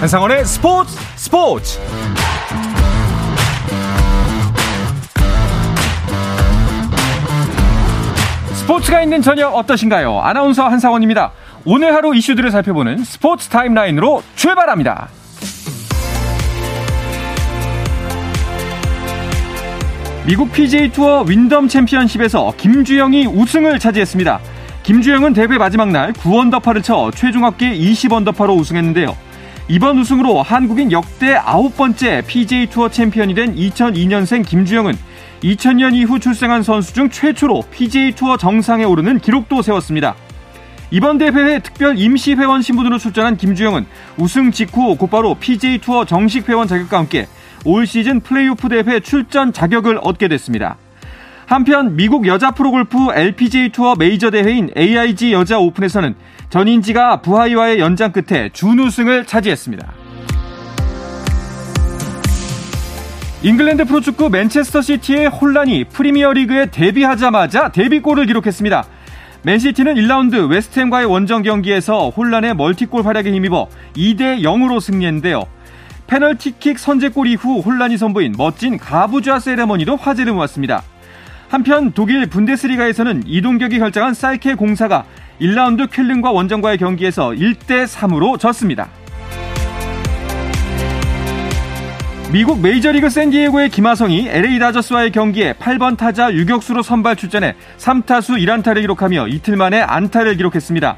한상원의 스포츠 스포츠 스포츠가 있는 저녁 어떠신가요? 아나운서 한상원입니다. 오늘 하루 이슈들을 살펴보는 스포츠 타임라인으로 출발합니다. 미국 PGA 투어 윈덤 챔피언십에서 김주영이 우승을 차지했습니다. 김주영은 대회 마지막 날 9원더파를 쳐 최종 합계 20원더파로 우승했는데요. 이번 우승으로 한국인 역대 아홉 번째 PGA 투어 챔피언이 된 2002년생 김주형은 2000년 이후 출생한 선수 중 최초로 PGA 투어 정상에 오르는 기록도 세웠습니다. 이번 대회에 특별 임시 회원 신분으로 출전한 김주형은 우승 직후 곧바로 PGA 투어 정식 회원 자격과 함께 올 시즌 플레이오프 대회 출전 자격을 얻게 됐습니다. 한편 미국 여자 프로골프 LPGA 투어 메이저 대회인 AIG 여자 오픈에서는 전인지가 부하이와의 연장 끝에 준우승을 차지했습니다. 잉글랜드 프로축구 맨체스터 시티의 홀란이 프리미어리그에 데뷔하자마자 데뷔골을 기록했습니다. 맨시티는 1라운드 웨스트햄과의 원정 경기에서 홀란의 멀티골 활약에 힘입어 2대 0으로 승리했는데요. 페널티킥 선제골 이후 홀란이 선보인 멋진 가부좌 세레머니도 화제를 모았습니다. 한편 독일 분데스리가에서는 이동격이 결정한 사이케 공사가 1라운드 쾰른과 원정과의 경기에서 1대 3으로 졌습니다. 미국 메이저리그 샌디에고의 김하성이 LA 다저스와의 경기에 8번 타자 유격수로 선발 출전해 3타수 1안타를 기록하며 이틀 만에 안타를 기록했습니다.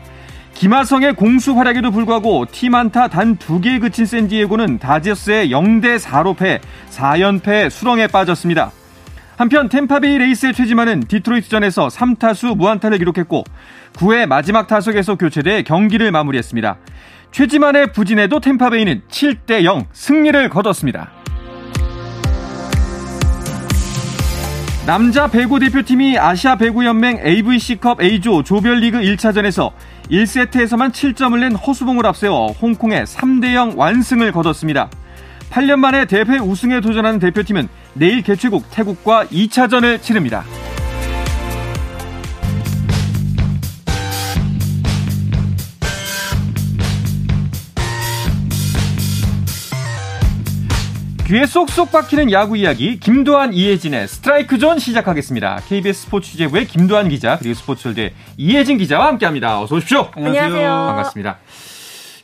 김하성의 공수 활약에도 불구하고 팀 안타 단 2개에 그친 샌디에고는 다저스의 0대 4로 패 4연패 수렁에 빠졌습니다. 한편 템파베이 레이스의 최지만은 디트로이트전에서 3타수 무안타를 기록했고 9회 마지막 타석에서 교체돼 경기를 마무리했습니다. 최지만의 부진에도 템파베이는 7대 0 승리를 거뒀습니다. 남자 배구 대표팀이 아시아 배구연맹 AVC컵 A조 조별리그 1차전에서 1세트에서만 7점을 낸 허수봉을 앞세워 홍콩에 3대0 완승을 거뒀습니다. 8년 만에 대회 우승에 도전하는 대표팀은 내일 개최국 태국과 2차전을 치릅니다. 귀에 쏙쏙 박히는 야구 이야기 김도한 이혜진의 스트라이크 존 시작하겠습니다. KBS 스포츠 취재부의 김도한 기자 그리고 스포츠월드의 이혜진 기자와 함께합니다. 어서 오십시오. 안녕하세요. 반갑습니다.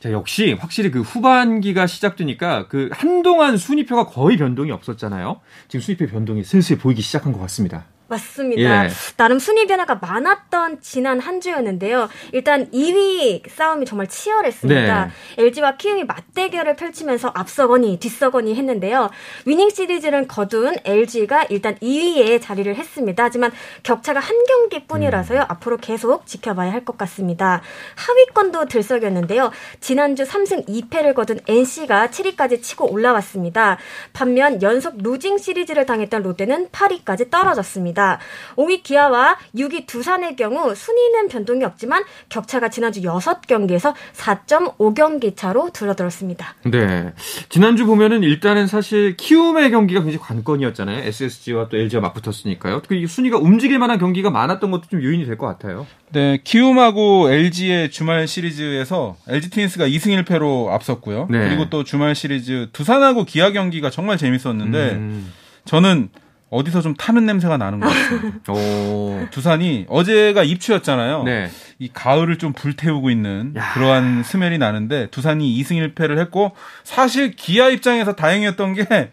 자, 역시 확실히 그 후반기가 시작되니까 그 한동안 순위표가 거의 변동이 없었잖아요. 지금 순위표 변동이 슬슬 보이기 시작한 것 같습니다. 맞습니다. 예. 나름 순위 변화가 많았던 지난 한 주였는데요. 일단 2위 싸움이 정말 치열했습니다. 네. LG와 키움이 맞대결을 펼치면서 앞서거니 뒤서거니 했는데요. 위닝 시리즈를 거둔 LG가 일단 2위에 자리를 했습니다. 하지만 격차가 한 경기뿐이라서요. 음. 앞으로 계속 지켜봐야 할 것 같습니다. 하위권도 들썩였는데요. 지난주 3승 2패를 거둔 NC가 7위까지 치고 올라왔습니다. 반면 연속 루징 시리즈를 당했던 롯데는 8위까지 떨어졌습니다. 있습니다. 5위 기아와 6위 두산의 경우 순위는 변동이 없지만 격차가 지난주 6경기에서 4.5경기 차로 줄어들었습니다. 네. 지난주 보면은 일단은 사실 키움의 경기가 굉장히 관건이었잖아요. SSG와 또 LG가 맞붙었으니까요. 그 순위가 움직일 만한 경기가 많았던 것도 좀 요인이 될 것 같아요. 네, 키움하고 LG의 주말 시리즈에서 LG 트윈스가 2승 1패로 앞섰고요. 네. 그리고 또 주말 시리즈 두산하고 기아 경기가 정말 재밌었는데 음. 저는 어디서 좀 타는 냄새가 나는 것 같습니다. 오. 두산이 어제가 입추였잖아요. 네. 이 가을을 좀 불태우고 있는 야. 그러한 스멜이 나는데 두산이 2승 1패를 했고 사실 기아 입장에서 다행이었던 게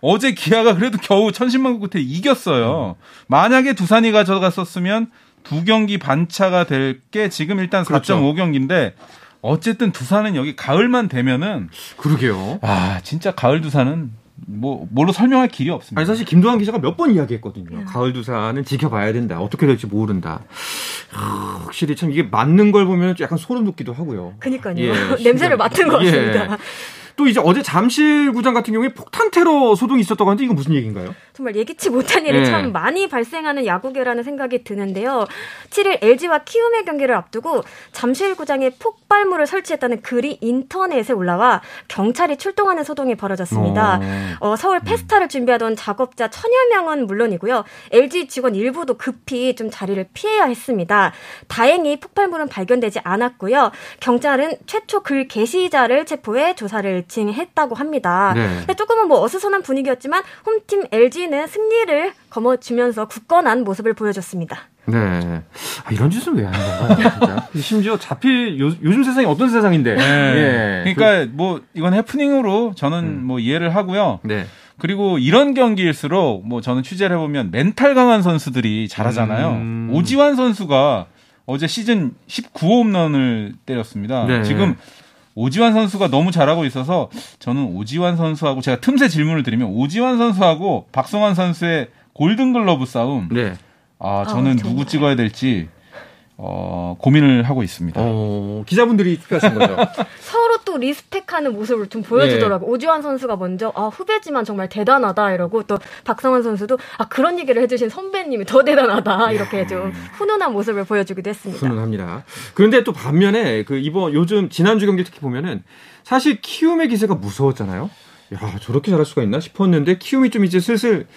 어제 기아가 그래도 겨우 천신만고 끝에 이겼어요. 음. 만약에 두산이 가져갔었으면 두 경기 반차가 될 게 지금 일단 4.5경기인데 그렇죠. 어쨌든 두산은 여기 가을만 되면은 그러게요. 아 진짜 가을 두산은 뭐 뭘로 설명할 길이 없습니다. 아니 사실 김도환 기자가 몇 번 이야기했거든요. 음. 가을 두산은 지켜봐야 된다. 어떻게 될지 모른다. 하, 확실히 참 이게 맞는 걸 보면 약간 소름 돋기도 하고요. 그니까요. 예, 냄새를 맡은 것 같습니다. 예. 또 이제 어제 잠실구장 같은 경우에 폭탄 테러 소동이 있었다고 하는데 이건 무슨 얘기인가요? 정말 예기치 못한 일이 네. 참 많이 발생하는 야구계라는 생각이 드는데요. 7일 LG와 키움의 경기를 앞두고 잠실구장에 폭발물을 설치했다는 글이 인터넷에 올라와 경찰이 출동하는 소동이 벌어졌습니다. 어, 어 서울 페스타를 준비하던 작업자 천여 명은 물론이고요. LG 직원 일부도 급히 좀 자리를 피해야 했습니다. 다행히 폭발물은 발견되지 않았고요. 경찰은 최초 글 게시자를 체포해 조사를 매칭했다고 합니다. 네. 조금은 뭐 어수선한 분위기였지만 홈팀 LG는 승리를 거머쥐면서 굳건한 모습을 보여줬습니다. 네. 아, 이런 짓은 왜 하는 건가요, 진짜? 심지어 잡힐 요, 즘 세상이 어떤 세상인데. 네. 예. 그러니까 뭐 이건 해프닝으로 저는 음. 뭐 이해를 하고요. 네. 그리고 이런 경기일수록 뭐 저는 취재를 해보면 멘탈 강한 선수들이 잘하잖아요. 음. 오지환 선수가 어제 시즌 19호 홈런을 때렸습니다. 네. 지금 오지환 선수가 너무 잘하고 있어서 저는 오지환 선수하고 제가 틈새 질문을 드리면 오지환 선수하고 박성환 선수의 골든글러브 싸움. 네. 아, 저는 아, 누구 찍어야 될지 어, 고민을 하고 있습니다. 어, 기자분들이 투표하신 거죠? 서로 또 리스펙하는 모습을 좀 보여주더라고. 네. 오지환 선수가 먼저 아 후배지만 정말 대단하다 이러고 또 박성환 선수도 아 그런 얘기를 해주신 선배님이 더 대단하다 이렇게 좀 훈훈한 모습을 보여주기도 했습니다. 훈훈합니다. 그런데 또 반면에 그 이번 요즘 지난주 경기 특히 보면은 사실 키움의 기세가 무서웠잖아요. 야 저렇게 잘할 수가 있나 싶었는데 키움이 좀 이제 슬슬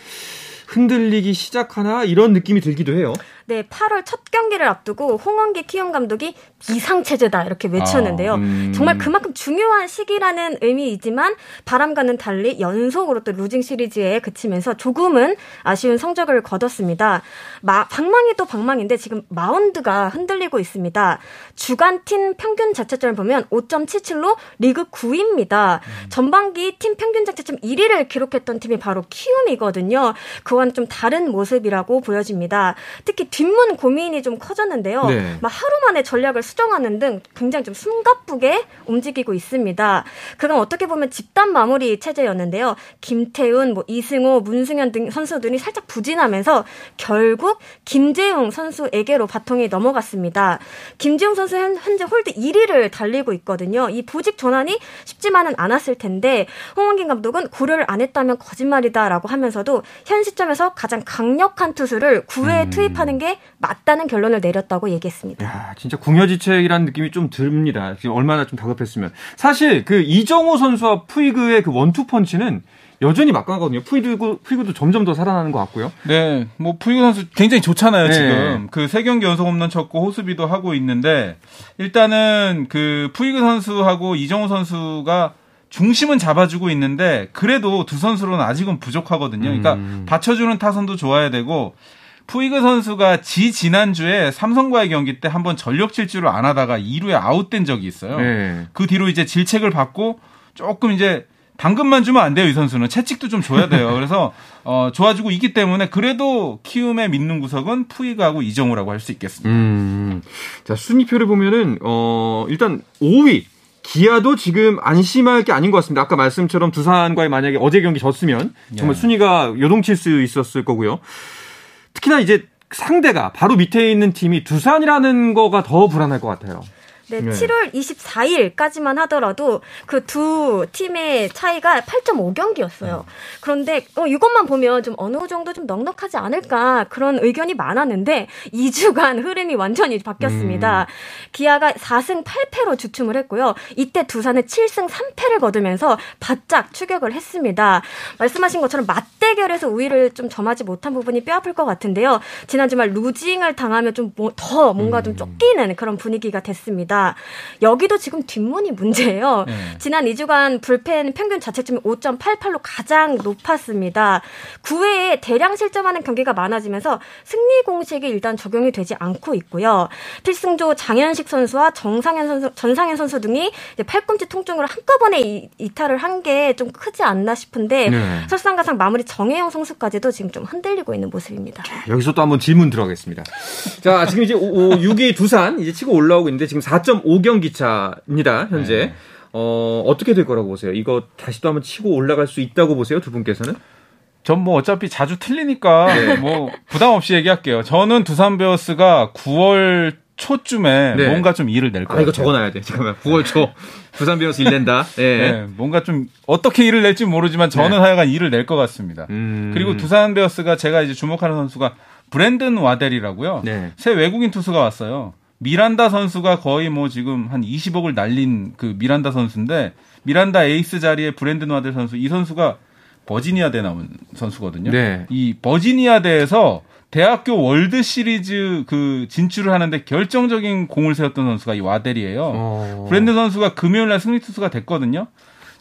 흔들리기 시작하나 이런 느낌이 들기도 해요. 네, 8월 첫 경기를 앞두고 홍원기 키움 감독이 비상체제다 이렇게 외쳤는데요. 아, 음. 정말 그만큼 중요한 시기라는 의미이지만 바람과는 달리 연속으로 또 루징 시리즈에 그치면서 조금은 아쉬운 성적을 거뒀습니다. 마, 방망이 또 방망인데 지금 마운드가 흔들리고 있습니다. 주간 팀 평균 자체점을 보면 5.77로 리그 9위입니다. 음. 전반기 팀 평균 자체점 1위를 기록했던 팀이 바로 키움이거든요. 그와는 좀 다른 모습이라고 보여집니다. 특히 뒷문 고민이 좀 커졌는데요. 네. 막 하루 만에 전략을 수정하는 등 굉장히 좀 숨가쁘게 움직이고 있습니다. 그건 어떻게 보면 집단 마무리 체제였는데요. 김태훈, 뭐 이승호, 문성현 등 선수들이 살짝 부진하면서 결국 김재웅 선수에게로 바통이 넘어갔습니다. 김재웅 선수 현재 홀드 1위를 달리고 있거든요. 이 보직 전환이 쉽지만은 않았을 텐데 홍원긴 감독은 고려를 안 했다면 거짓말이다라고 하면서도 현 시점에서 가장 강력한 투수를 9회에 음. 투입하는 게 맞다는 결론을 내렸다고 얘기했습니다. 야, 진짜 궁여지책이라는 느낌이 좀 듭니다. 지금 얼마나 좀 다급했으면. 사실 그 이정호 선수와 푸이그의 그 원투 펀치는 여전히 막강하거든요. 푸이그, 푸이그도 점점 더 살아나는 것 같고요. 네, 뭐 푸이그 선수 굉장히 좋잖아요, 네. 지금. 그 세 경기 연속 홈런 쳤고 호수비도 하고 있는데 일단은 그 푸이그 선수하고 이정호 선수가 중심은 잡아주고 있는데 그래도 두 선수로는 아직은 부족하거든요. 그러니까 음. 받쳐주는 타선도 좋아야 되고 푸이그 선수가 지 지난주에 삼성과의 경기 때 한번 전력 질주를 안 하다가 2루에 아웃된 적이 있어요. 네. 그 뒤로 이제 질책을 받고 조금 이제 당근만 주면 안 돼요, 이 선수는. 채찍도 좀 줘야 돼요. 그래서 어 좋아지고 있기 때문에 그래도 키움에 믿는 구석은 푸이그하고 이정우라고 할 수 있겠습니다. 음. 자, 순위표를 보면은 어 일단 5위 기아도 지금 안심할 게 아닌 것 같습니다. 아까 말씀처럼 두산과의 만약에 어제 경기 졌으면 정말 예. 순위가 요동칠 수 있었을 거고요. 특히나 이제 상대가 바로 밑에 있는 팀이 두산이라는 거가 더 불안할 것 같아요. 네, 네. 7월 24일까지만 하더라도 그 두 팀의 차이가 8.5경기였어요. 그런데 어, 이것만 보면 좀 어느 정도 좀 넉넉하지 않을까 그런 의견이 많았는데 2주간 흐름이 완전히 바뀌었습니다. 음. 기아가 4승 8패로 주춤을 했고요. 이때 두산은 7승 3패를 거두면서 바짝 추격을 했습니다. 말씀하신 것처럼 맞대결에서 우위를 좀 점하지 못한 부분이 뼈아플 것 같은데요. 지난 주말 루징을 당하면 좀더 뭔가 좀 음. 쫓기는 그런 분위기가 됐습니다. 여기도 지금 뒷문이 문제예요. 네. 지난 2주간 불펜 평균 자책점이 5.88로 가장 높았습니다. 9회에 대량 실점하는 경기가 많아지면서 승리 공식이 일단 적용이 되지 않고 있고요. 필승조 장현식 선수와 정상현 선수, 전상현 선수 등이 팔꿈치 통증으로 한꺼번에 이, 이탈을 한 게 좀 크지 않나 싶은데 네. 설상가상 마무리 정혜영 선수까지도 지금 좀 흔들리고 있는 모습입니다. 여기서 또 한번 질문 들어가겠습니다. 자, 지금 이제 6위 두산 이제 치고 올라오고 있는데 지금 4 4.5경기 차입니다, 현재. 네. 어, 어떻게 될 거라고 보세요? 이거 다시 또 한번 치고 올라갈 수 있다고 보세요, 두 분께서는? 전 뭐 어차피 자주 틀리니까 네. 뭐 부담 없이 얘기할게요. 저는 두산 베어스가 9월 초쯤에 네. 뭔가 좀 일을 낼 거예요. 아, 이거 적어놔야 돼. 잠깐만. 9월 초 두산 베어스 일 낸다. 네. 네. 뭔가 좀 어떻게 일을 낼지 모르지만 저는 네. 하여간 일을 낼 것 같습니다. 음... 그리고 두산 베어스가 제가 이제 주목하는 선수가 브랜든 와델이라고요. 네. 새 외국인 투수가 왔어요. 미란다 선수가 거의 뭐 지금 한 20억을 날린 그 미란다 선수인데 미란다 에이스 자리에 브랜든 와델 선수 이 선수가 버지니아대 나온 선수거든요. 네. 이 버지니아대에서 대학교 월드 시리즈 그 진출을 하는데 결정적인 공을 세웠던 선수가 이 와델이에요. 어... 브랜든 선수가 금요일 날 승리 투수가 됐거든요.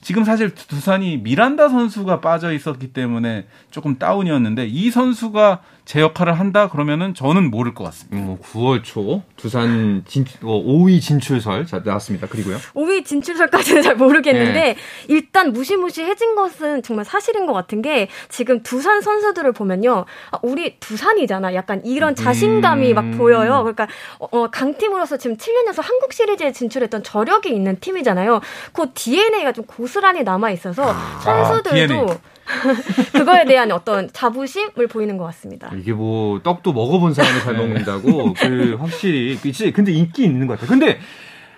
지금 사실 두산이 미란다 선수가 빠져 있었기 때문에 조금 다운이었는데 이 선수가 제 역할을 한다 그러면은 저는 모를 것 같습니다. 음, 뭐 9월 초 두산 진, 어, 5위 진출설 자, 나왔습니다. 그리고요. 5위 진출설까지는 잘 모르겠는데 네. 일단 무시무시해진 것은 정말 사실인 것 같은 게 지금 두산 선수들을 보면요. 아, 우리 두산이잖아. 약간 이런 자신감이 음. 막 보여요. 그러니까 어, 어 강팀으로서 지금 7년 연속 한국 시리즈에 진출했던 저력이 있는 팀이잖아요. 그 DNA가 좀 고스란히 남아 있어서 아, 선수들도 아, 그거에 대한 어떤 자부심을 보이는 것 같습니다. 이게 뭐 떡도 먹어본 사람이 잘 네. 먹는다고 그 확실히 그치 근데 인기 있는 것 같아요. 근데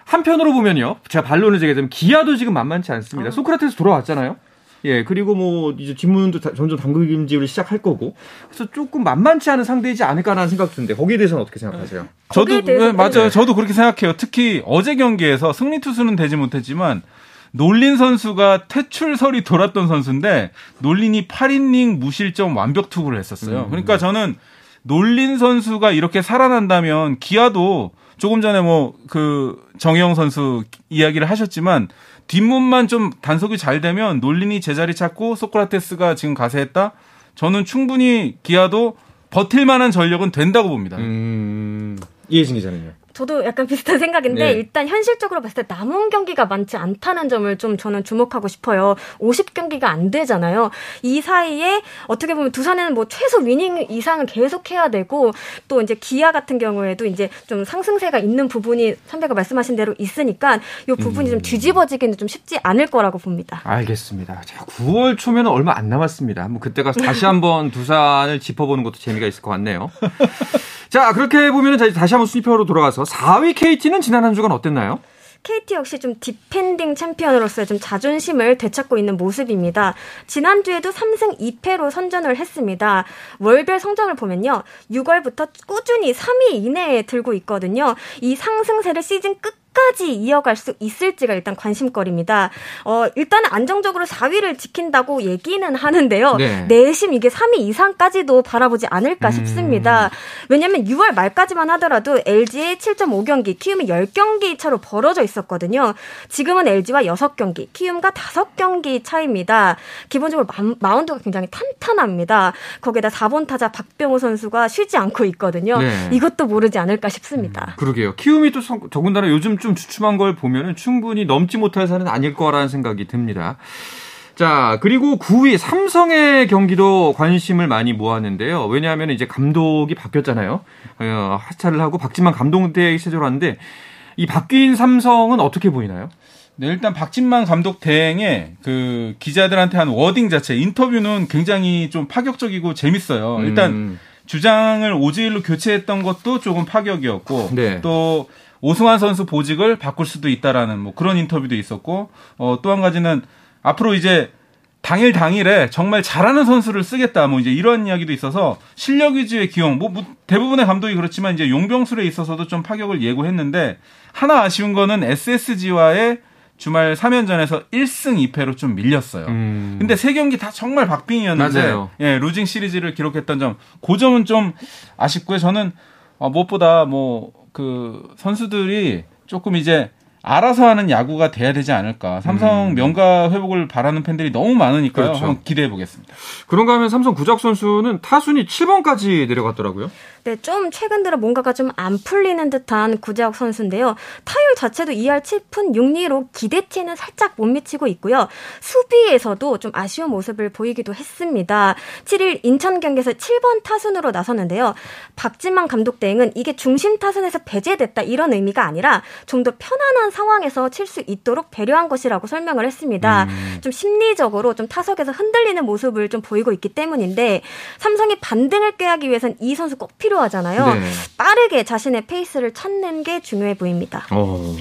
한편으로 보면요, 제가 반론을 제기하자면 기아도 지금 만만치 않습니다. 어. 소크라테스 돌아왔잖아요. 예, 그리고 뭐 이제 뒷문도 점점 당근김질을 시작할 거고, 그래서 조금 만만치 않은 상대이지 않을까라는 생각 드는데 거기에 대해서는 어떻게 생각하세요? 저도 네, 맞아요. 저도 그렇게 생각해요. 특히 어제 경기에서 승리 투수는 되지 못했지만 놀린 선수가 퇴출설이 돌았던 선수인데 놀린이 8이닝 무실점 완벽 투구를 했었어요. 음. 그러니까 저는 놀린 선수가 이렇게 살아난다면 기아도 조금 전에 뭐 그 정영 선수 이야기를 하셨지만 뒷문만 좀 단속이 잘 되면 놀린이 제자리 찾고 소크라테스가 지금 가세했다. 저는 충분히 기아도 버틸 만한 전력은 된다고 봅니다. 음, 이해진 기자는요? 저도 약간 비슷한 생각인데 네. 일단 현실적으로 봤을 때 남은 경기가 많지 않다는 점을 좀 저는 주목하고 싶어요. 50경기가 안 되잖아요. 이 사이에 어떻게 보면 두산에는 뭐 최소 위닝 이상은 계속 해야 되고 또 이제 기아 같은 경우에도 이제 좀 상승세가 있는 부분이 선배가 말씀하신 대로 있으니까 이 부분이 음. 좀 뒤집어지기는 좀 쉽지 않을 거라고 봅니다. 알겠습니다. 자, 9월 초면 얼마 안 남았습니다. 한번 그때 가서 다시 한번 두산을 짚어보는 것도 재미가 있을 것 같네요. 자, 그렇게 보면 다시 한번 순위표로 돌아가서 4위 KT는 지난 한 주간 어땠나요? KT 역시 좀 디펜딩 챔피언으로서 좀 자존심을 되찾고 있는 모습입니다. 지난주에도 3승 2패로 선전을 했습니다. 월별 성적을 보면요. 6월부터 꾸준히 3위 이내에 들고 있거든요. 이 상승세를 시즌 끝 끝까지 이어갈 수 있을지가 일단 관심거리입니다. 어, 일단은 안정적으로 4위를 지킨다고 얘기는 하는데요. 네. 내심 이게 3위 이상까지도 바라보지 않을까 음. 싶습니다. 왜냐면 6월 말까지만 하더라도 LG의 7.5경기, 키움이 10경기 차로 벌어져 있었거든요. 지금은 LG와 6경기, 키움과 5경기 차입니다. 기본적으로 마, 운드가 굉장히 탄탄합니다. 거기에다 4번 타자 박병호 선수가 쉬지 않고 있거든요. 네. 이것도 모르지 않을까 싶습니다. 음, 그러게요. 키움이 또 더군다나 요즘 좀 주춤한 걸 보면은 충분히 넘지 못할 사는 아닐 거라는 생각이 듭니다. 자, 그리고 9위 삼성의 경기도 관심을 많이 모았는데요. 왜냐하면 이제 감독이 바뀌었잖아요. 어, 하차를 하고 박진만 감독 대행이 체제로 왔는데 이 바뀐 삼성은 어떻게 보이나요? 네, 일단 박진만 감독 대행의 그 기자들한테 한 워딩 자체 인터뷰는 굉장히 좀 파격적이고 재밌어요. 일단 음. 주장을 오지일로 교체했던 것도 조금 파격이었고 네. 또 오승환 선수 보직을 바꿀 수도 있다라는 뭐 그런 인터뷰도 있었고 어, 또 한 가지는 앞으로 이제 당일 당일에 정말 잘하는 선수를 쓰겠다 뭐 이제 이런 이야기도 있어서 실력 위주의 기용 뭐, 뭐 대부분의 감독이 그렇지만 이제 용병술에 있어서도 좀 파격을 예고했는데 하나 아쉬운 거는 SSG와의 주말 3연전에서 1승 2패로 좀 밀렸어요. 음. 근데 세 경기 다 정말 박빙이었는데 맞아요. 예, 루징 시리즈를 기록했던 점, 그 점은 좀 아쉽고요. 저는 어, 무엇보다 뭐 그 선수들이 조금 이제 알아서 하는 야구가 돼야 되지 않을까. 삼성 음. 명가 회복을 바라는 팬들이 너무 많으니까요. 그렇죠. 한번 기대해 보겠습니다. 그런가 하면 삼성 구작 선수는 타순이 7번까지 내려갔더라고요. 네, 좀 최근 들어 뭔가가 좀 안 풀리는 듯한 구자욱 선수인데요. 타율 자체도 2할 7푼 6리로 기대치는 살짝 못 미치고 있고요. 수비에서도 좀 아쉬운 모습을 보이기도 했습니다. 7일 인천 경기에서 7번 타순으로 나섰는데요. 박진만 감독 대행은 이게 중심 타순에서 배제됐다 이런 의미가 아니라 좀 더 편안한 상황에서 칠 수 있도록 배려한 것이라고 설명을 했습니다. 음. 좀 심리적으로 좀 타석에서 흔들리는 모습을 좀 보이고 있기 때문인데 삼성이 반등을 꾀하기 위해선 이 선수 꼭 필요 필요하잖아요. 네. 빠르게 자신의 페이스를 찾는 게 중요해 보입니다. 어.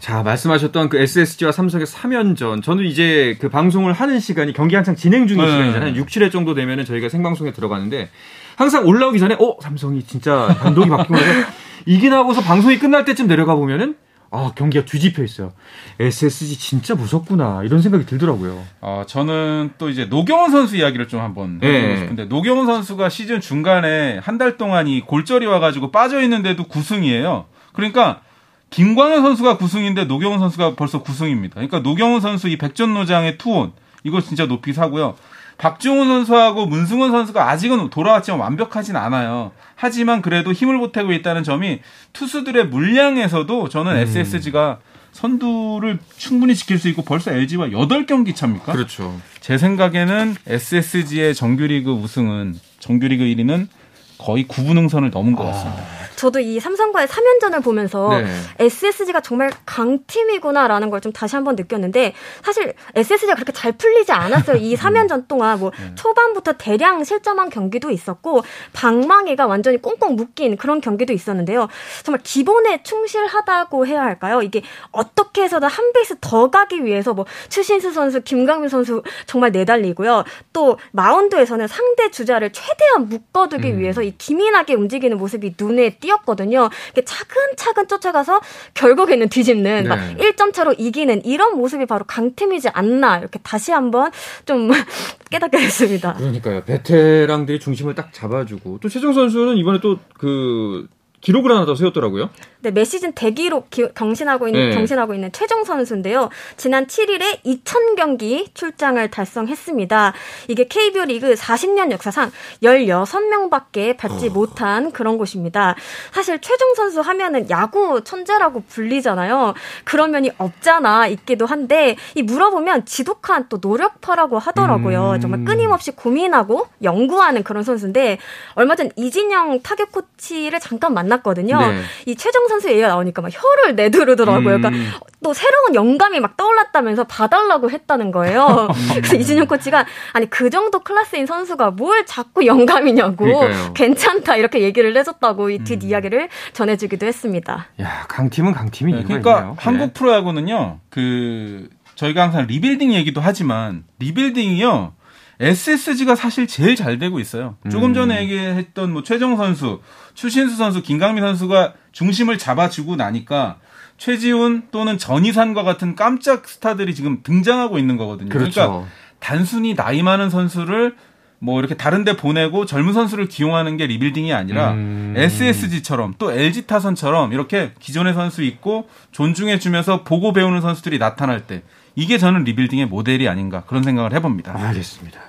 자, 말씀하셨던 그 SSG와 삼성의 3연전. 저는 이제 그 방송을 하는 시간이 경기 한창 진행 중인 네. 시간이잖아요. 6, 7회 정도 되면은 저희가 생방송에 들어가는데 항상 올라오기 전에 어, 삼성이 진짜 감독이 바뀌고 이긴 하고서 방송이 끝날 때쯤 내려가 보면은 아, 경기가 뒤집혀 있어요. SSG 진짜 무섭구나. 이런 생각이 들더라고요. 어, 저는 또 이제 노경원 선수 이야기를 좀 한번 네. 해보고 싶은데, 노경원 선수가 시즌 중간에 한 달 동안 이 골절이 와가지고 빠져 있는데도 9승이에요. 그러니까 김광현 선수가 9승인데 노경훈 선수가 벌써 9승입니다. 그러니까 노경훈 선수 이 백전노장의 투혼 이거 진짜 높이 사고요. 박중훈 선수하고 문승원 선수가 아직은 돌아왔지만 완벽하진 않아요. 하지만 그래도 힘을 보태고 있다는 점이 투수들의 물량에서도 저는 음. SSG가 선두를 충분히 지킬 수 있고 벌써 LG와 8경기 차입니까? 그렇죠. 제 생각에는 SSG의 정규리그 우승은 정규리그 1위는 거의 9분 응선을 넘은 것 같습니다. 아. 저도 이 삼성과의 3연전을 보면서 네. SSG가 정말 강팀이구나라는 걸 좀 다시 한번 느꼈는데 사실 SSG가 그렇게 잘 풀리지 않았어요. 이 3연전 음. 동안 뭐 네. 초반부터 대량 실점한 경기도 있었고 방망이가 완전히 꽁꽁 묶인 그런 경기도 있었는데요. 정말 기본에 충실하다고 해야 할까요? 이게 어떻게 해서든 한 베이스 더 가기 위해서 뭐 추신수 선수, 김강민 선수 정말 내달리고요. 또 마운드에서는 상대 주자를 최대한 묶어두기 음. 위해서 이 기민하게 움직이는 모습이 눈에 띄 뛰었거든요. 차근차근 쫓아가서 결국에는 뒤집는 네. 막 1점 차로 이기는 이런 모습이 바로 강팀이지 않나 이렇게 다시 한번 좀 깨닫게 됐습니다. 그러니까요. 베테랑들이 중심을 딱 잡아주고 또 최정 선수는 이번에 또 그 기록을 하나 더 세웠더라고요. 네, 매 시즌 대기록 기, 경신하고 있는 네. 경신하고 있는 최정 선수인데요. 지난 7일에 2000경기 출장을 달성했습니다. 이게 KBO 리그 40년 역사상 16명밖에 받지 어. 못한 그런 곳입니다. 사실 최정 선수 하면은 야구 천재라고 불리잖아요. 그런 면이 없잖아 있기도 한데 이 물어보면 지독한 또 노력파라고 하더라고요. 음. 정말 끊임없이 고민하고 연구하는 그런 선수인데 얼마 전 이진영 타격 코치를 잠깐 만났거든요. 네. 이 최정 선수 얘기가 나오니까 막 혀를 내두르더라고요. 그러니까 음. 그러니까 또 새로운 영감이 막 떠올랐다면서 봐달라고 했다는 거예요. 그래서 이진영 코치가 아니 그 정도 클래스인 선수가 뭘 자꾸 영감이냐고 그러니까요. 괜찮다 이렇게 얘기를 해줬다고 이 뒷이야기를 음. 전해주기도 했습니다. 야 강팀은 강팀이 네, 그러니까 있네요. 한국 네. 프로야구는요 그 저희가 항상 리빌딩 얘기도 하지만 리빌딩이요. SSG가 사실 제일 잘 되고 있어요. 조금 전에 음. 얘기했던 뭐 최정 선수, 추신수 선수, 김강민 선수가 중심을 잡아주고 나니까 최지훈 또는 전의산과 같은 깜짝 스타들이 지금 등장하고 있는 거거든요. 그러니까 그렇죠. 그러니까 단순히 나이 많은 선수를 뭐 이렇게 다른 데 보내고 젊은 선수를 기용하는 게 리빌딩이 아니라 음. SSG처럼 또 LG 타선처럼 이렇게 기존의 선수 있고 존중해 주면서 보고 배우는 선수들이 나타날 때 이게 저는 리빌딩의 모델이 아닌가 그런 생각을 해봅니다. 알겠습니다.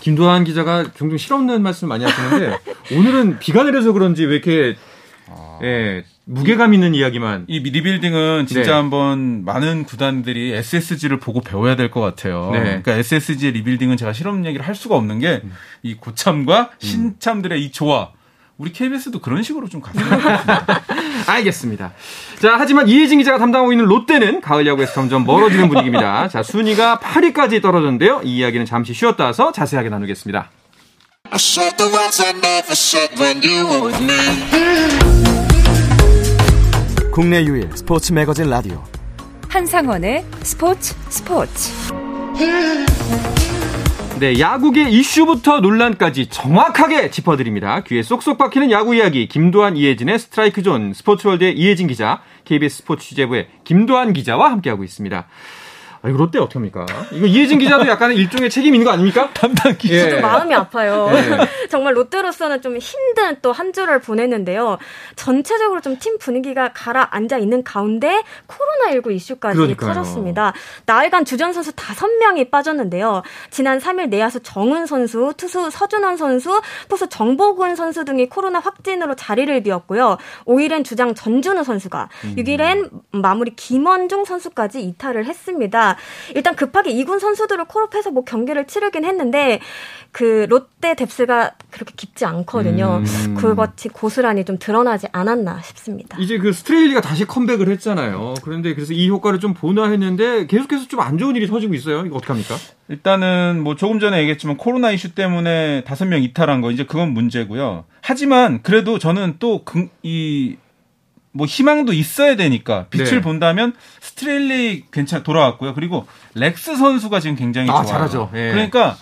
김도환 기자가 종종 실없는 말씀 많이 하시는데 오늘은 비가 내려서 그런지 왜 이렇게 아... 예, 무게감 있는 이야기만. 이 리빌딩은 진짜 네. 한번 많은 구단들이 SSG를 보고 배워야 될 것 같아요. 네. 그러니까 SSG의 리빌딩은 제가 실험 얘기를 할 수가 없는 게 이 음. 고참과 신참들의 이 조화. 우리 KBS도 그런 식으로 좀 갔으면 좋겠습니다. 알겠습니다. 자, 하지만 이혜진 기자가 담당하고 있는 롯데는 가을 야구에서 점점 멀어지는 분위기입니다. 자, 순위가 8위까지 떨어졌는데요. 이 이야기는 잠시 쉬었다 와서 자세하게 나누겠습니다. 국내 유일 스포츠 매거진 라디오 한상원의 스포츠 스포츠 네, 야구계 이슈부터 논란까지 정확하게 짚어드립니다. 귀에 쏙쏙 박히는 야구 이야기 김도환 이혜진의 스트라이크 존 스포츠월드의 이혜진 기자 KBS 스포츠 취재부의 김도환 기자와 함께하고 있습니다. 아, 이거 롯데 어떡합니까? 이거 이혜진 기자도 약간 일종의 책임 있는 거 아닙니까? 담당 기자. 예. 저도 마음이 아파요. 예. 정말 롯데로서는 좀 힘든 또 한 주를 보냈는데요. 전체적으로 좀 팀 분위기가 가라앉아 있는 가운데 코로나19 이슈까지 그러니까요. 터졌습니다. 나흘간 주전 선수 5명이 빠졌는데요. 지난 3일 내야수 정은 선수, 투수 서준원 선수, 포수 정보근 선수 등이 코로나 확진으로 자리를 비웠고요. 5일엔 주장 전준우 선수가, 음. 6일엔 마무리 김원중 선수까지 이탈을 했습니다. 일단 급하게 2군 선수들을 콜업해서 뭐 경기를 치르긴 했는데 그 롯데 뎁스가 그렇게 깊지 않거든요. 음. 그것이 고스란히 좀 드러나지 않았나 싶습니다. 이제 그 스트레일리가 다시 컴백을 했잖아요. 그런데 그래서 이 효과를 좀 보나 했는데 계속해서 좀 안 좋은 일이 터지고 있어요. 이거 어떡합니까? 일단은 뭐 조금 전에 얘기했지만 코로나 이슈 때문에 다섯 명 이탈한 거 이제 그건 문제고요. 하지만 그래도 저는 또 이 뭐 희망도 있어야 되니까 빛을 네. 본다면 스트레일리 괜찮 돌아왔고요. 그리고 렉스 선수가 지금 굉장히 아, 좋아요. 잘하죠. 예. 그러니까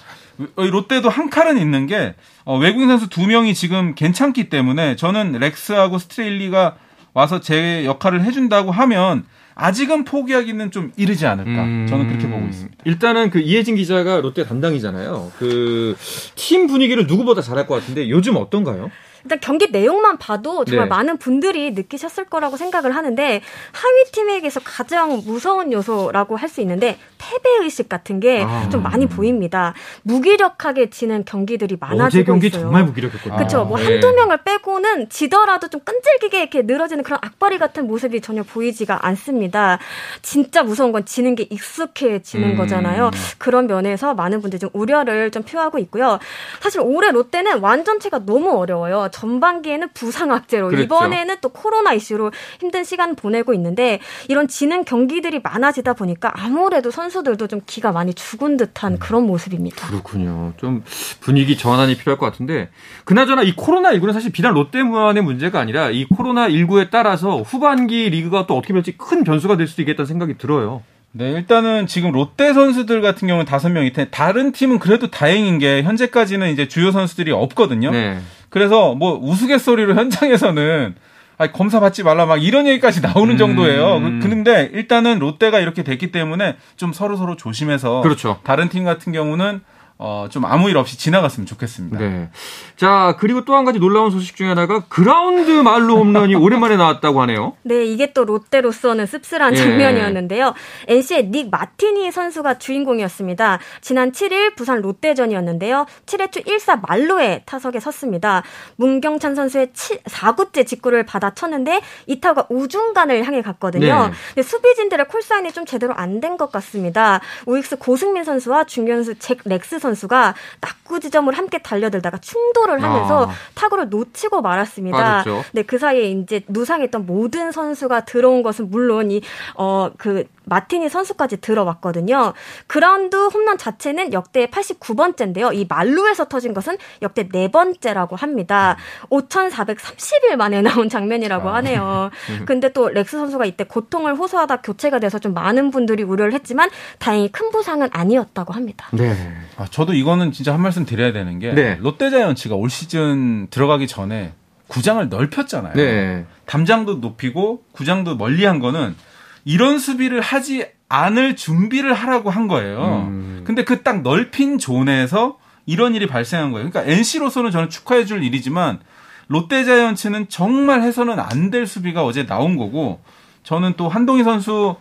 롯데도 한 칼은 있는 게 어, 외국인 선수 두 명이 지금 괜찮기 때문에 저는 렉스하고 스트레일리가 와서 제 역할을 해준다고 하면 아직은 포기하기는 좀 이르지 않을까. 음... 저는 그렇게 보고 있습니다. 일단은 그 이혜진 기자가 롯데 담당이잖아요. 그 팀 분위기를 누구보다 잘 알 것 같은데 요즘 어떤가요? 일단 경기 내용만 봐도 정말 네. 많은 분들이 느끼셨을 거라고 생각을 하는데 하위 팀에게서 가장 무서운 요소라고 할 수 있는데 패배 의식 같은 게좀 아. 많이 보입니다. 무기력하게 지는 경기들이 많아지고 경기 있어요. 정말 무기력했거든요. 그렇죠. 뭐 네. 한두 명을 빼고는 지더라도 좀 끈질기게 이렇게 늘어지는 그런 악바리 같은 모습이 전혀 보이지가 않습니다. 진짜 무서운 건 지는 게 익숙해지는 음. 거잖아요. 그런 면에서 많은 분들이 좀 우려를 좀 표하고 있고요. 사실 올해 롯데는 완전체가 너무 어려워요. 전반기에는 부상 악재로 그렇죠. 이번에는 또 코로나 이슈로 힘든 시간 보내고 있는데 이런 지는 경기들이 많아지다 보니까 아무래도 선수들도 좀 기가 많이 죽은 듯한 음. 그런 모습입니다. 그렇군요. 좀 분위기 전환이 필요할 것 같은데 그나저나 이 코로나 19는 사실 비단 롯데만의 문제가 아니라 이 코로나 19에 따라서 후반기 리그가 또 어떻게 될지 큰 변수가 될 수도 있겠다는 생각이 들어요. 네, 일단은 지금 롯데 선수들 같은 경우는 다섯 명이 텐데 다른 팀은 그래도 다행인 게 현재까지는 이제 주요 선수들이 없거든요. 네. 그래서 뭐 우스갯소리로 현장에서는 아니, 검사 받지 말라 막 이런 얘기까지 나오는 음. 정도예요. 그, 그런데 일단은 롯데가 이렇게 됐기 때문에 좀 서로 서로 조심해서 그렇죠. 다른 팀 같은 경우는 어, 좀 아무 일 없이 지나갔으면 좋겠습니다. 네. 자, 그리고 또 한 가지 놀라운 소식 중에 하나가 그라운드 말로 홈런이 오랜만에 나왔다고 하네요. 네, 이게 또 롯데로서는 씁쓸한 예. 장면이었는데요. NC의 닉 마티니 선수가 주인공이었습니다. 지난 7일 부산 롯데전이었는데요. 7회 초 1사 말로의 타석에 섰습니다. 문경찬 선수의 7, 4구째 직구를 받아 쳤는데 이 타구가 우중간을 향해 갔거든요. 네. 근데 수비진들의 콜사인이 좀 제대로 안 된 것 같습니다. 우익수 고승민 선수와 중견수 잭 렉스 선수 선수가 낙구 지점을 함께 달려들다가 충돌을 하면서 아. 타구를 놓치고 말았습니다. 맞았죠. 네, 그 사이에 이제 누상에 있던 모든 선수가 들어온 것은 물론 이 어 그 마티니 선수까지 들어왔거든요. 그라운드 홈런 자체는 역대 89번째인데요. 이 만루에서 터진 것은 역대 네 번째라고 합니다. 5,430일 만에 나온 장면이라고 아. 하네요. 근데 또 렉스 선수가 이때 고통을 호소하다 교체가 돼서 좀 많은 분들이 우려를 했지만 다행히 큰 부상은 아니었다고 합니다. 네. 아, 저도 이거는 진짜 한 말씀 드려야 되는 게 네. 롯데자이언츠가 올 시즌 들어가기 전에 구장을 넓혔잖아요. 네. 담장도 높이고 구장도 멀리한 거는 이런 수비를 하지 않을 준비를 하라고 한 거예요. 음. 근데 그 딱 넓힌 존에서 이런 일이 발생한 거예요. 그러니까 NC로서는 저는 축하해 줄 일이지만 롯데자이언츠는 정말 해서는 안 될 수비가 어제 나온 거고 저는 또 한동희 선수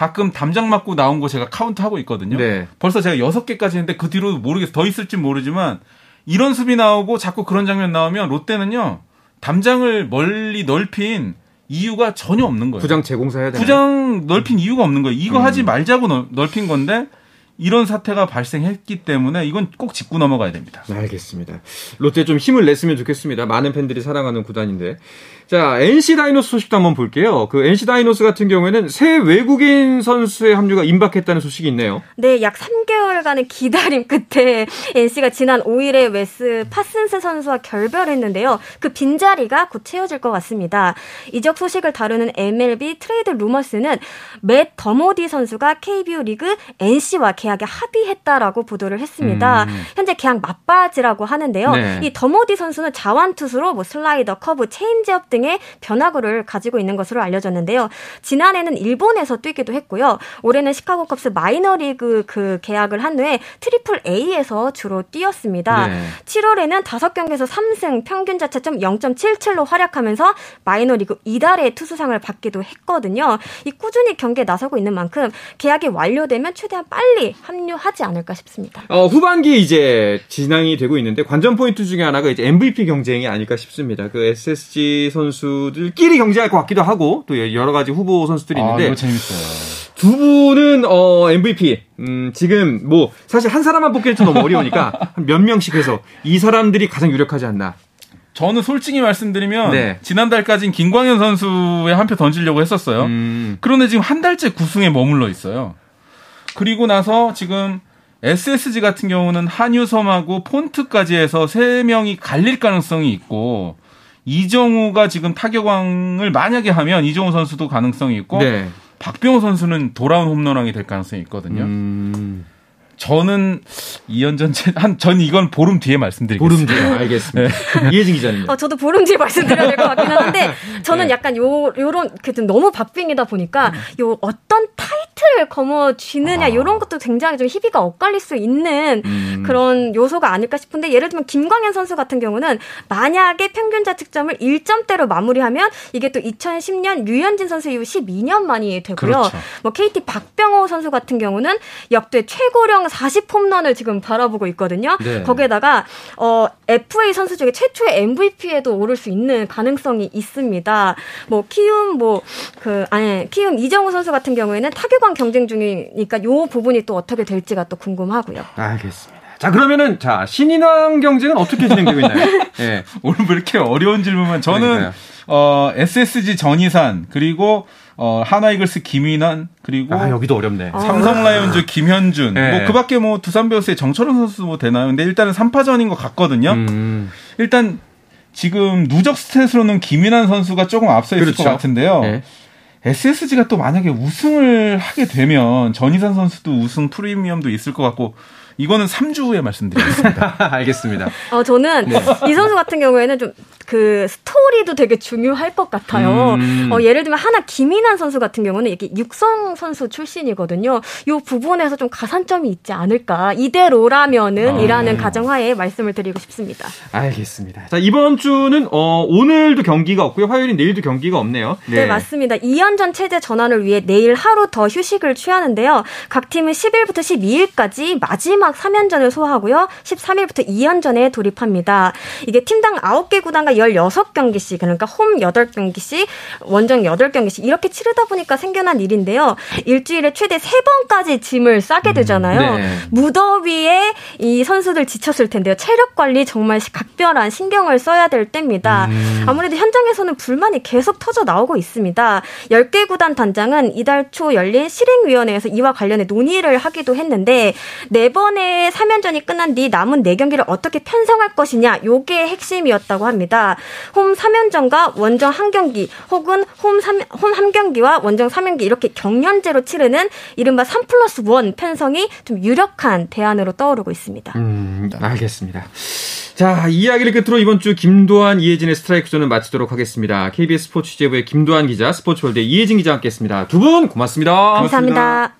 가끔 담장 맞고 나온 거 제가 카운트 하고 있거든요. 네. 벌써 제가 여섯 개까지 했는데 그 뒤로 모르겠어. 더 있을지 모르지만 이런 수비 나오고 자꾸 그런 장면 나오면 롯데는요. 담장을 멀리 넓힌 이유가 전혀 없는 거예요. 구장 재공사해야 되나요? 구장 넓힌 이유가 없는 거예요. 이거 음. 하지 말자고 넓힌 건데 이런 사태가 발생했기 때문에 이건 꼭 짚고 넘어가야 됩니다. 알겠습니다. 롯데 좀 힘을 냈으면 좋겠습니다. 많은 팬들이 사랑하는 구단인데. 자, NC 다이노스 소식도 한번 볼게요. 그 NC 다이노스 같은 경우에는 새 외국인 선수의 합류가 임박했다는 소식이 있네요. 네, 약 3개월간의 기다림 끝에 NC가 지난 5일에 웨스 파슨스 선수와 결별했는데요. 그 빈자리가 곧 채워질 것 같습니다. 이적 소식을 다루는 MLB Trade Rumors는 맷 더모디 선수가 KBO 리그 NC와 계약에 합의했다라고 보도를 했습니다. 음. 현재 계약 막바지라고 하는데요. 네. 이 더모디 선수는 좌완 투수로 뭐 슬라이더, 커브, 체인지업 등 등의 변화구를 가지고 있는 것으로 알려졌는데요. 지난해는 일본에서 뛰기도 했고요. 올해는 시카고 컵스 마이너리그 그 계약을 한 후에 트리플 A에서 주로 뛰었습니다. 네. 7월에는 5경기에서 3승 평균 자책점 0.77로 활약하면서 마이너리그 이달의 투수상을 받기도 했거든요. 이 꾸준히 경기에 나서고 있는 만큼 계약이 완료되면 최대한 빨리 합류하지 않을까 싶습니다. 어, 후반기 이제 진행이 되고 있는데 관전 포인트 중에 하나가 이제 MVP 경쟁이 아닐까 싶습니다. 그 SSG 선수 선수들끼리 경쟁할 것 같기도 하고 또 여러 가지 후보 선수들이 아, 있는데 아. 두 분은 어, MVP 음, 지금 뭐 사실 한 사람만 뽑기는 좀 너무 어려우니까 몇 명씩 해서 이 사람들이 가장 유력하지 않나. 저는 솔직히 말씀드리면 네. 지난달까지는 김광현 선수의 한표 던지려고 했었어요. 음. 그런데 지금 한 달째 9승에 머물러 있어요. 그리고 나서 지금 SSG 같은 경우는 한유섬하고 폰트까지 해서 세 명이 갈릴 가능성이 있고 이정우가 지금 타격왕을 만약에 하면 이정우 선수도 가능성이 있고 네. 박병호 선수는 돌아온 홈런왕이 될 가능성이 있거든요. 음. 저는 2연전 한전 이건 보름 뒤에 말씀드리겠습니다. 보름 뒤에 알겠습니다. 네. 이혜진 기자님. 어, 저도 보름 뒤에 말씀드려야 될 것 같긴 한데 저는 네. 약간 요 요런 그좀 너무 박빙이다 보니까 요 어떤 타이틀을 거머쥐느냐 아. 요런 것도 굉장히 좀 희비가 엇갈릴 수 있는 음. 그런 요소가 아닐까 싶은데 예를 들면 김광현 선수 같은 경우는 만약에 평균 자책점을 1점대로 마무리하면 이게 또 2010년 류현진 선수 이후 12년 만이 되고요. 그렇죠. 뭐 KT 박병호 선수 같은 경우는 역대 최고령 40 홈런을 지금 바라보고 있거든요. 네. 거기에다가 어 FA 선수 중에 최초의 MVP에도 오를 수 있는 가능성이 있습니다. 뭐 키움 뭐 그 아니 키움 이정우 선수 같은 경우에는 타격왕 경쟁 중이니까 요 부분이 또 어떻게 될지가 또 궁금하고요. 알겠습니다. 자 그러면은 자 신인왕 경쟁은 어떻게 진행되고 있나요? 네. 오늘 왜 이렇게 어려운 질문만 저는 그러니까요. 어 SSG 전희산 그리고 어, 하나이글스 김인환 그리고 아, 여기도 어렵네. 삼성 라이온즈 김현준 네. 뭐 그 밖에 뭐 두산 베어스의 정철원 선수 뭐 되나요? 근데 일단은 3파전인 것 같거든요. 음. 일단 지금 누적 스탯으로는 김인환 선수가 조금 앞서 있을 그렇죠. 것 같은데요. 네. SSG가 또 만약에 우승을 하게 되면 전희산 선수도 우승 프리미엄도 있을 것 같고 이거는 3주 후에 말씀드리겠습니다. 알겠습니다. 어, 저는 네. 이 선수 같은 경우에는 좀 그 스토리도 되게 중요할 것 같아요. 음. 어, 예를 들면 하나 김인환 선수 같은 경우는 이게 육성 선수 출신이거든요. 이 부분에서 좀 가산점이 있지 않을까. 이대로라면은 아. 이라는 가정하에 말씀을 드리고 싶습니다. 알겠습니다. 자, 이번 주는 어, 오늘도 경기가 없고요. 화요일인 내일도 경기가 없네요. 네, 네 맞습니다. 2연전 체제 전환을 위해 내일 하루 더 휴식을 취하는데요. 각 팀은 10일부터 12일까지 마지막 마지막 3연전을 소화하고요. 13일부터 2연전에 돌입합니다. 이게 팀당 9개 구단과 16경기씩 그러니까 홈 8경기씩 원정 8경기씩 이렇게 치르다 보니까 생겨난 일인데요. 일주일에 최대 3번까지 짐을 싸게 되잖아요. 음, 네. 무더위에 이 선수들 지쳤을 텐데요. 체력 관리 정말 각별한 신경을 써야 될 때입니다. 음. 아무래도 현장에서는 불만이 계속 터져 나오고 있습니다. 10개 구단 단장은 이달 초 열린 실행위원회에서 이와 관련해 논의를 하기도 했는데 네번 이번에 3연전이 끝난 뒤 남은 4경기를 어떻게 편성할 것이냐 요게 핵심이었다고 합니다. 홈 3연전과 원정 1경기 혹은 홈 3, 홈 1경기와 원정 3경기 이렇게 경연제로 치르는 이른바 3 플러스 1 편성이 좀 유력한 대안으로 떠오르고 있습니다. 음, 알겠습니다. 자, 이야기를 끝으로 이번 주 김도환, 이혜진의 스트라이크 존은 마치도록 하겠습니다. KBS 스포츠 취재부의 김도환 기자, 스포츠월드의 이혜진 기자와 함께했습니다. 두 분 고맙습니다. 감사합니다. 고맙습니다.